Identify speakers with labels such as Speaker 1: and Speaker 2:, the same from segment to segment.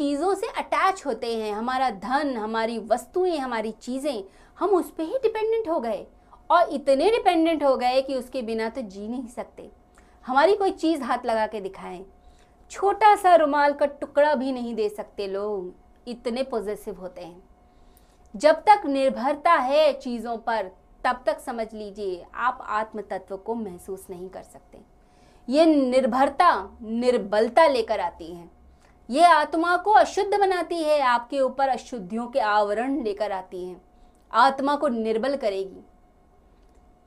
Speaker 1: चीज़ों से अटैच होते हैं। हमारा धन, हमारी वस्तुएँ, हमारी चीज़ें, हम उस पर ही डिपेंडेंट हो गए और इतने डिपेंडेंट हो गए कि उसके बिना तो जी नहीं सकते। हमारी कोई चीज़ हाथ लगा के दिखाएँ। छोटा सा रुमाल का टुकड़ा भी नहीं दे सकते लोग। इतने पॉजिटिव होते हैं। जब तक निर्भरता है चीज़ों पर, तब तक समझ लीजिए, आप आत्म तत्व को महसूस नहीं कर सकते। ये निर्भरता, निर्बलता लेकर आती है। ये आत्मा को अशुद्ध बनाती है, आपके ऊपर अशुद्धियों के आवरण लेकर आती है। आत्मा को निर्बल करेगी।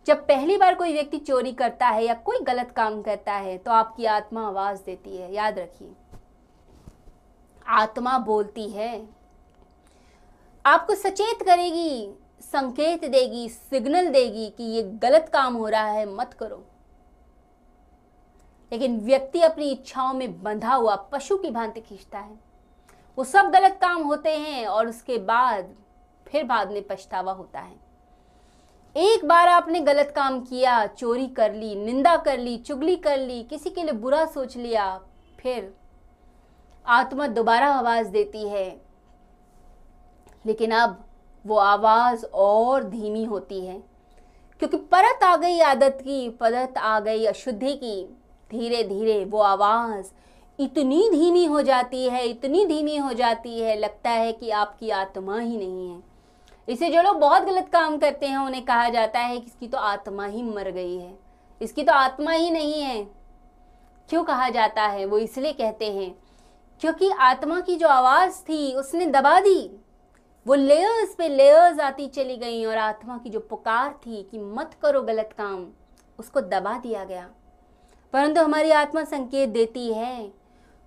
Speaker 1: जब पहली बार कोई व्यक्ति चोरी करता है या कोई गलत काम करता है तो आपकी आत्मा आवाज़ देती है। याद रखिए, आत्मा बोलती है, आपको सचेत करेगी, संकेत देगी, सिग्नल देगी कि ये गलत काम हो रहा है, मत करो। लेकिन व्यक्ति अपनी इच्छाओं में बंधा हुआ पशु की भांति खींचता है। वो सब गलत काम होते हैं और उसके बाद फिर बाद में पछतावा होता है। एक बार आपने गलत काम किया, चोरी कर ली, निंदा कर ली, चुगली कर ली, किसी के लिए बुरा सोच लिया, फिर आत्मा दोबारा आवाज़ देती है। लेकिन अब वो आवाज़ और धीमी होती है, क्योंकि परत आ गई आदत की, परत आ गई अशुद्धि की। धीरे धीरे वो आवाज़ इतनी धीमी हो जाती है, इतनी धीमी हो जाती है, लगता है कि आपकी आत्मा ही नहीं है। इसे जो लोग बहुत गलत काम करते हैं, उन्हें कहा जाता है कि इसकी तो आत्मा ही मर गई है। इसकी तो आत्मा ही नहीं है। क्यों कहा जाता है? वो इसलिए कहते हैं क्योंकि आत्मा की जो आवाज़ थी, उसने दबा दी। वो लेयर्स पे लेयर्स आती चली गई और आत्मा की जो पुकार थी कि मत करो गलत काम, उसको दबा दिया गया। परंतु हमारी आत्मा संकेत देती है।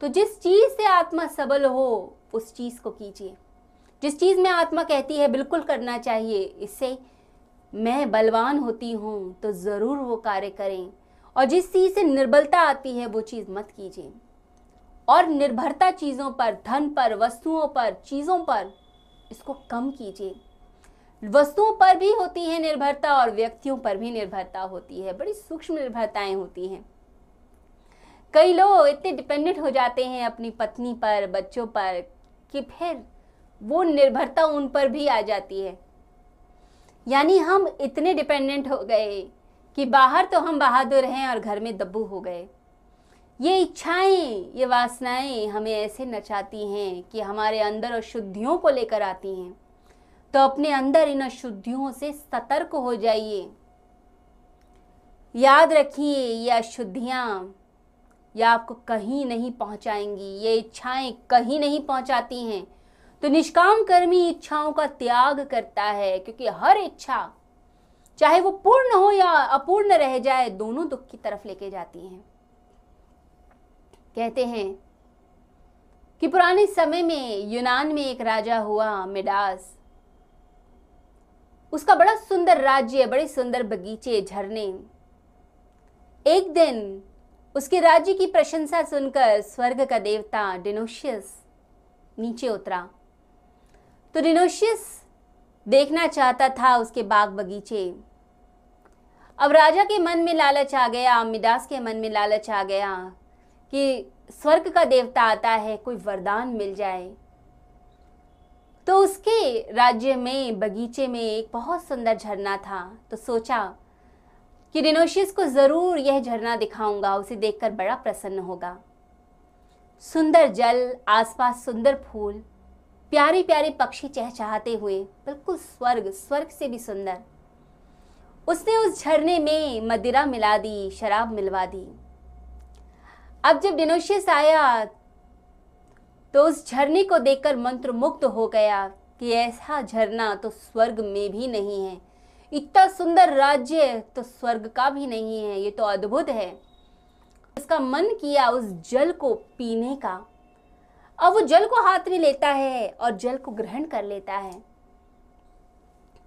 Speaker 1: तो जिस चीज़ से आत्मा सबल हो, उस चीज़ को कीजिए। जिस चीज़ में आत्मा कहती है, बिल्कुल करना चाहिए इससे मैं बलवान होती हूँ तो ज़रूर वो कार्य करें। और जिस चीज़ से निर्बलता आती है, वो चीज़ मत कीजिए। और निर्भरता चीज़ों पर, धन पर, वस्तुओं पर, चीज़ों पर, इसको कम कीजिए। वस्तुओं पर भी होती है निर्भरता और व्यक्तियों पर भी निर्भरता होती है। बड़ी सूक्ष्म निर्भरताएँ होती हैं। कई लोग इतने डिपेंडेंट हो जाते हैं अपनी पत्नी पर, बच्चों पर, कि फिर वो निर्भरता उन पर भी आ जाती है। यानी हम इतने डिपेंडेंट हो गए कि बाहर तो हम बहादुर हैं और घर में दब्बू हो गए। ये इच्छाएँ, ये वासनाएँ हमें ऐसे नचाती हैं कि हमारे अंदर अशुद्धियों को लेकर आती हैं। तो अपने अंदर इन अशुद्धियों से सतर्क हो जाइए। याद रखिए ये अशुद्धियाँ या आपको कहीं नहीं पहुंचाएँगी, ये इच्छाएँ कहीं नहीं पहुंचाती हैं। तो निष्काम कर्मी इच्छाओं का त्याग करता है, क्योंकि हर इच्छा, चाहे वो पूर्ण हो या अपूर्ण रह जाए, दोनों दुख की तरफ़ लेके जाती हैं। कहते हैं कि पुराने समय में यूनान में एक राजा हुआ, मिडास। उसका बड़ा सुंदर राज्य, बड़े सुंदर बगीचे, झरने। एक दिन उसके राज्य की प्रशंसा सुनकर स्वर्ग का देवता डिनोशियस नीचे उतरा। तो डिनोशियस देखना चाहता था उसके बाग बगीचे। अब राजा के मन में लालच आ गया मिडास के मन में लालच आ गया कि स्वर्ग का देवता आता है, कोई वरदान मिल जाए। तो उसके राज्य में, बगीचे में एक बहुत सुंदर झरना था। तो सोचा कि रिनोशियस को ज़रूर यह झरना दिखाऊँगा, उसे देखकर बड़ा प्रसन्न होगा। सुंदर जल, आसपास सुंदर फूल प्यारे प्यारे पक्षी चहचहाते हुए, बिल्कुल स्वर्ग स्वर्ग से भी सुंदर। उसने उस झरने में मदिरा मिला दी, शराब मिलवा दी। अब जब डिनोशियस आया तो उस झरने को देखकर मंत्र मुक्त हो गया कि ऐसा झरना तो स्वर्ग में भी नहीं है। इतना सुंदर राज्य तो स्वर्ग का भी नहीं है, ये तो अद्भुत है। उसका मन किया उस जल को पीने का। अब वो जल को हाथ में लेता है और जल को ग्रहण कर लेता है।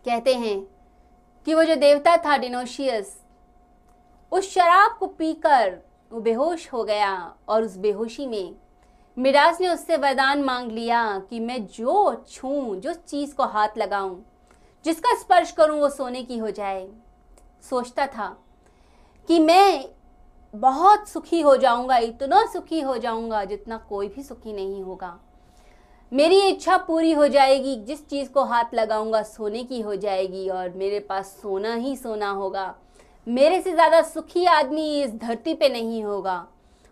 Speaker 1: कहते हैं कि वो जो देवता था डिनोशियस, उस शराब को पीकर वो बेहोश हो गया और उस बेहोशी में मिराज ने उससे वरदान मांग लिया कि मैं जो छूं, जो चीज़ को हाथ लगाऊँ जिसका स्पर्श करूँ वो सोने की हो जाए। सोचता था कि मैं बहुत सुखी हो जाऊँगा, इतना सुखी हो जाऊँगा जितना कोई भी सुखी नहीं होगा। मेरी इच्छा पूरी हो जाएगी, जिस चीज़ को हाथ लगाऊँगा सोने की हो जाएगी और मेरे पास सोना ही सोना होगा। मेरे से ज़्यादा सुखी आदमी इस धरती पे नहीं होगा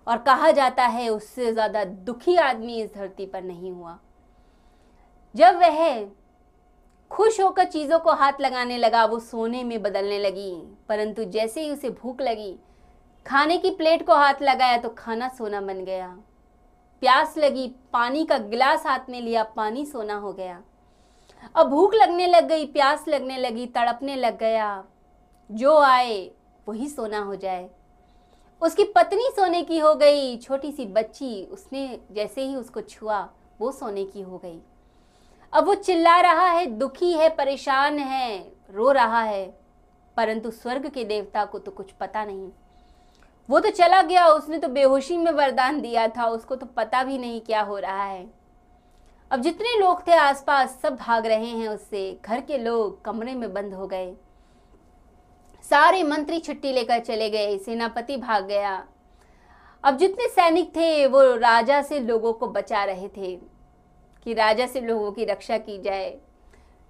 Speaker 1: और कहा जाता है उससे ज़्यादा दुखी आदमी इस धरती पर नहीं हुआ। जब वह खुश होकर चीज़ों को हाथ लगाने लगा, वो सोने में बदलने लगी। परंतु जैसे ही उसे भूख लगी, खाने की प्लेट को हाथ लगाया तो खाना सोना बन गया। प्यास लगी, पानी का गिलास हाथ में लिया, पानी सोना हो गया। अब भूख लगने लग गई, प्यास लगने लगी, तड़पने लग गया। जो आए, वही सोना हो जाए। उसकी पत्नी सोने की हो गई, छोटी सी बच्ची, उसने जैसे ही उसको छुआ, वो सोने की हो गई। अब वो चिल्ला रहा है, दुखी है, परेशान है, रो रहा है, परंतु स्वर्ग के देवता को तो कुछ पता नहीं। वो तो चला गया, उसने तो बेहोशी में वरदान दिया था, उसको तो पता भी नहीं क्या हो रहा है। अब जितने लोग थे आसपास, सब भाग रहे हैं उससे, घर के लोग कमरे में बंद हो गए। सारे मंत्री छुट्टी लेकर चले गए, सेनापति भाग गया। अब जितने सैनिक थे, वो राजा से लोगों को बचा रहे थे। कि राजा से लोगों की रक्षा की जाए।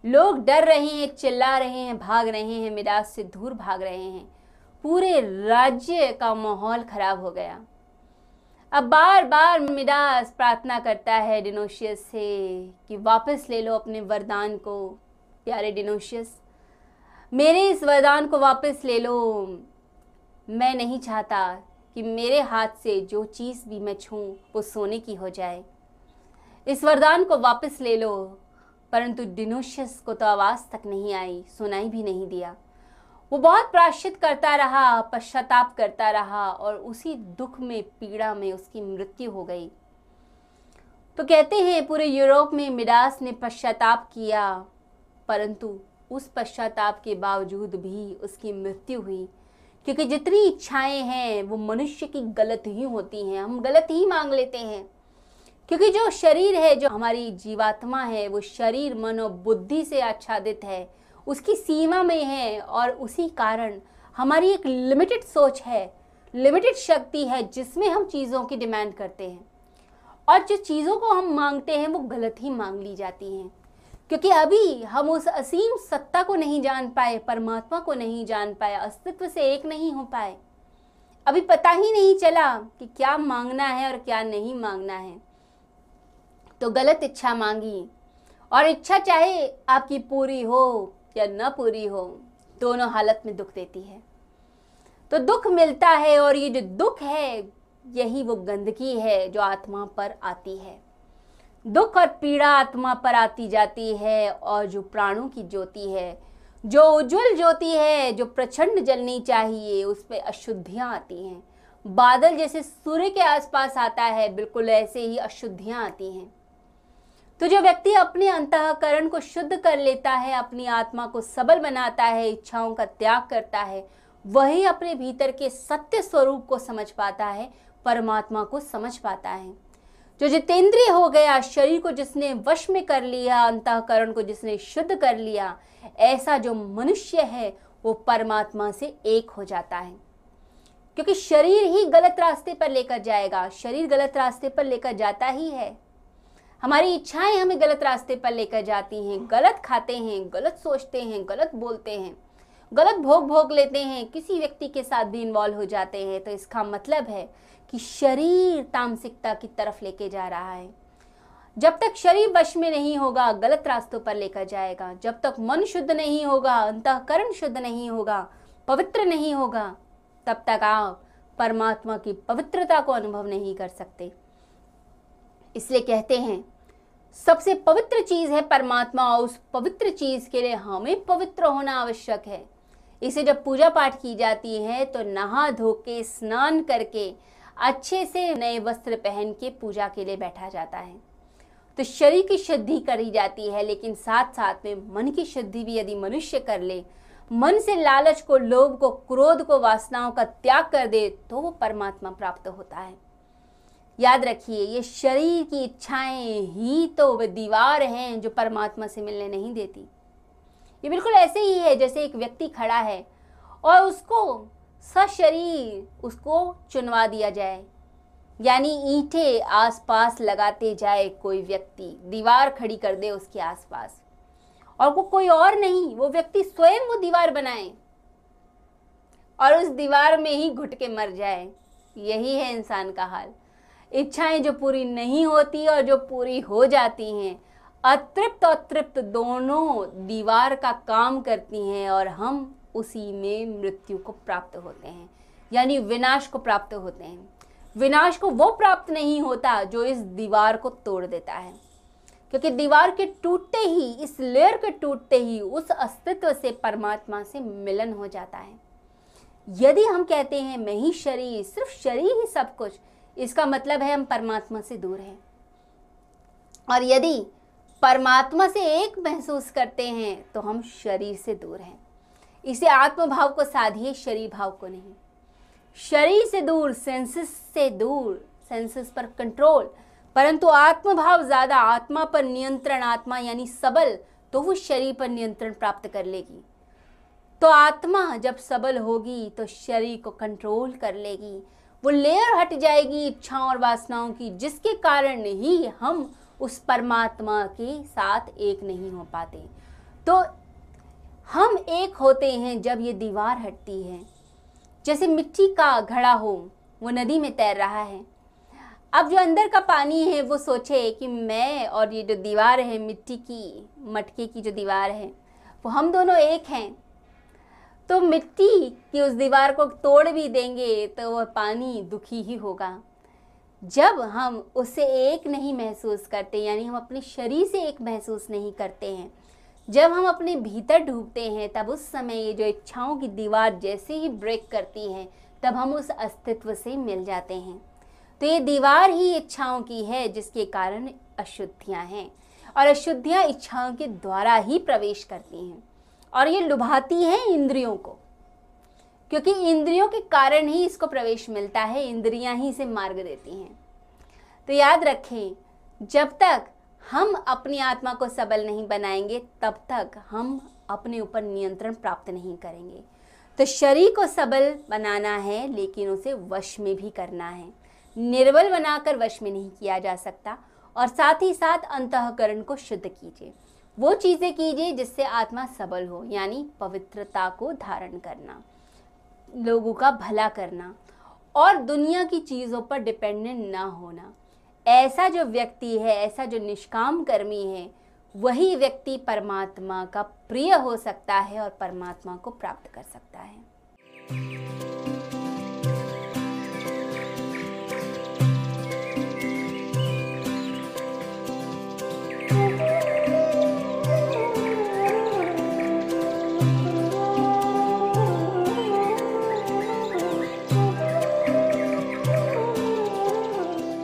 Speaker 1: लोग डर रहे हैं, चिल्ला रहे हैं, भाग रहे हैं, मिराज से दूर भाग रहे हैं। पूरे राज्य का माहौल खराब हो गया। अब बार बार मिडास प्रार्थना करता है डिनोशियस से कि वापस ले लो अपने वरदान को, प्यारे डिनोशियस। मेरे इस वरदान को वापस ले लो। मैं नहीं चाहता कि मेरे हाथ से जो चीज़ भी मैं छूँ, वो सोने की हो जाए। इस वरदान को वापस ले लो। परंतु डिनोशियस को तो आवाज़ तक नहीं आई, सुनाई भी नहीं दिया। वो बहुत प्राश्चित करता रहा, पश्चाताप करता रहा और उसी दुख में, पीड़ा में उसकी मृत्यु हो गई। तो कहते हैं, पूरे यूरोप में मिडास ने पश्चाताप किया, परंतु उस पश्चाताप के बावजूद भी उसकी मृत्यु हुई। क्योंकि जितनी इच्छाएँ हैं, वो मनुष्य की गलत ही होती हैं। हम गलत ही मांग लेते हैं। क्योंकि जो शरीर है, जो हमारी जीवात्मा है, वो शरीर मन और बुद्धि से आच्छादित है। उसकी सीमा में है और उसी कारण हमारी एक लिमिटेड सोच है लिमिटेड शक्ति है, जिसमें हम चीज़ों की डिमांड करते हैं। और जो चीज़ों को हम मांगते हैं, वो गलत ही मांग ली जाती हैं। क्योंकि अभी हम उस असीम सत्ता को नहीं जान पाए, परमात्मा को नहीं जान पाए, अस्तित्व से एक नहीं हो पाए। अभी पता ही नहीं चला कि क्या मांगना है और क्या नहीं मांगना है। तो गलत इच्छा मांगी। और इच्छा चाहे आपकी पूरी हो या न पूरी हो, दोनों हालत में दुख देती है। तो दुख मिलता है और ये जो दुख है, यही वो गंदगी है जो आत्मा पर आती है। दुख और पीड़ा आत्मा पर आती जाती है और जो प्राणों की ज्योति है, जो उज्जवल ज्योति है, जो प्रचंड जलनी चाहिए, उस पर अशुद्धियाँ आती हैं। बादल जैसे सूर्य के आसपास आता है, बिल्कुल ऐसे ही अशुद्धियाँ आती हैं। तो जो व्यक्ति अपने अंतकरण को शुद्ध कर लेता है, अपनी आत्मा को सबल बनाता है, इच्छाओं का त्याग करता है, वही अपने भीतर के सत्य स्वरूप को समझ पाता है, परमात्मा को समझ पाता है। जो जितेंद्रिय हो गया, शरीर को जिसने वश में कर लिया, अंतकरण को जिसने शुद्ध कर लिया, ऐसा जो मनुष्य है, वो परमात्मा से एक हो जाता है। क्योंकि शरीर ही गलत रास्ते पर लेकर जाएगा, शरीर गलत रास्ते पर लेकर जाता ही है। हमारी इच्छाएँ हमें गलत रास्ते पर लेकर जाती हैं, गलत खाते हैं, गलत सोचते हैं, गलत बोलते हैं, गलत भोग भोग लेते हैं, किसी व्यक्ति के साथ भी इन्वॉल्व हो जाते हैं तो इसका मतलब है कि शरीर तामसिकता की तरफ़ लेके जा रहा है। जब तक शरीर वश में नहीं होगा, गलत रास्तों पर लेकर जाएगा। जब तक मन शुद्ध नहीं होगा, अंतकरण शुद्ध नहीं होगा, पवित्र नहीं होगा, तब तक आप परमात्मा की पवित्रता को अनुभव नहीं कर सकते। इसलिए कहते हैं, सबसे पवित्र चीज़ है परमात्मा और उस पवित्र चीज़ के लिए हमें पवित्र होना आवश्यक है। इसे जब पूजा पाठ की जाती है तो नहा धो के, स्नान करके, अच्छे से नए वस्त्र पहन के पूजा के लिए बैठा जाता है। तो शरीर की शुद्धि करी जाती है, लेकिन साथ साथ में मन की शुद्धि भी यदि मनुष्य कर ले, मन से लालच को, लोभ को, क्रोध को, वासनाओं का त्याग कर दे तो वो परमात्मा प्राप्त होता है। याद रखिए, ये शरीर की इच्छाएँ ही तो वे दीवार हैं जो परमात्मा से मिलने नहीं देती। ये बिल्कुल ऐसे ही है जैसे एक व्यक्ति खड़ा है और उसको सशरीर उसको चुनवा दिया जाए। यानी ईंटें आसपास लगाते जाए कोई व्यक्ति, दीवार खड़ी कर दे उसके आसपास। और वो कोई और नहीं, वो व्यक्ति स्वयं वो दीवार बनाए और उस दीवार में ही घुट के मर जाए। यही है इंसान का हाल। इच्छाएँ जो पूरी नहीं होती और जो पूरी हो जाती हैं, अतृप्त और तृप्त दोनों दीवार का काम करती हैं और हम उसी में मृत्यु को प्राप्त होते हैं, यानी विनाश को प्राप्त होते हैं। विनाश को वो प्राप्त नहीं होता जो इस दीवार को तोड़ देता है, क्योंकि दीवार के टूटते ही, इस लेयर के टूटते ही उस अस्तित्व से परमात्मा से मिलन हो जाता है। यदि हम कहते हैं मैं ही शरीर, सिर्फ़ शरीर ही सब कुछ इसका मतलब है हम परमात्मा से दूर हैं। और यदि परमात्मा से एक महसूस करते हैं तो हम शरीर से दूर हैं। इसे आत्मभाव को साधिए, शरीर भाव को नहीं। शरीर से दूर सेंसेस से दूर सेंसेस पर कंट्रोल परंतु आत्मभाव ज़्यादा, आत्मा पर नियंत्रण, आत्मा यानी सबल तो वो शरीर पर नियंत्रण प्राप्त कर लेगी। तो आत्मा जब सबल होगी तो शरीर को कंट्रोल कर लेगी। वो लेयर हट जाएगी इच्छाओं और वासनाओं की, जिसके कारण ही हम उस परमात्मा के साथ एक नहीं हो पाते। तो हम एक होते हैं जब ये दीवार हटती है। जैसे मिट्टी का घड़ा हो, वो नदी में तैर रहा है। अब जो अंदर का पानी है, वो सोचे कि मैं और ये जो दीवार है, मिट्टी की, मटके की जो दीवार है, वो हम दोनों एक हैं। तो मिट्टी की उस दीवार को तोड़ भी देंगे तो वह पानी दुखी ही होगा। जब हम उसे एक नहीं महसूस करते, यानी हम अपने शरीर से एक महसूस नहीं करते हैं, जब हम अपने भीतर डूबते हैं, तब उस समय ये जो इच्छाओं की दीवार जैसे ही ब्रेक करती है, तब हम उस अस्तित्व से मिल जाते हैं। तो ये दीवार ही इच्छाओं की है, जिसके कारण अशुद्धियाँ हैं, और अशुद्धियाँ इच्छाओं के द्वारा ही प्रवेश करती हैं। और ये लुभाती है इंद्रियों को। क्योंकि इंद्रियों के कारण ही इसको प्रवेश मिलता है, इंद्रियाँ ही इसे मार्ग देती हैं। तो याद रखें, जब तक हम अपनी आत्मा को सबल नहीं बनाएँगे, तब तक हम अपने ऊपर नियंत्रण प्राप्त नहीं करेंगे। तो शरीर को सबल बनाना है, लेकिन उसे वश में भी करना है। निर्बल बनाकर वश में नहीं किया जा सकता, और साथ ही साथ अंतकरण को शुद्ध कीजिए। वो चीज़ें कीजिए जिससे आत्मा सबल हो, यानी पवित्रता को धारण करना, लोगों का भला करना, और दुनिया की चीज़ों पर डिपेंडेंट ना होना। ऐसा जो व्यक्ति है, ऐसा जो निष्काम कर्मी है, वही व्यक्ति परमात्मा का प्रिय हो सकता है और परमात्मा को प्राप्त कर सकता है।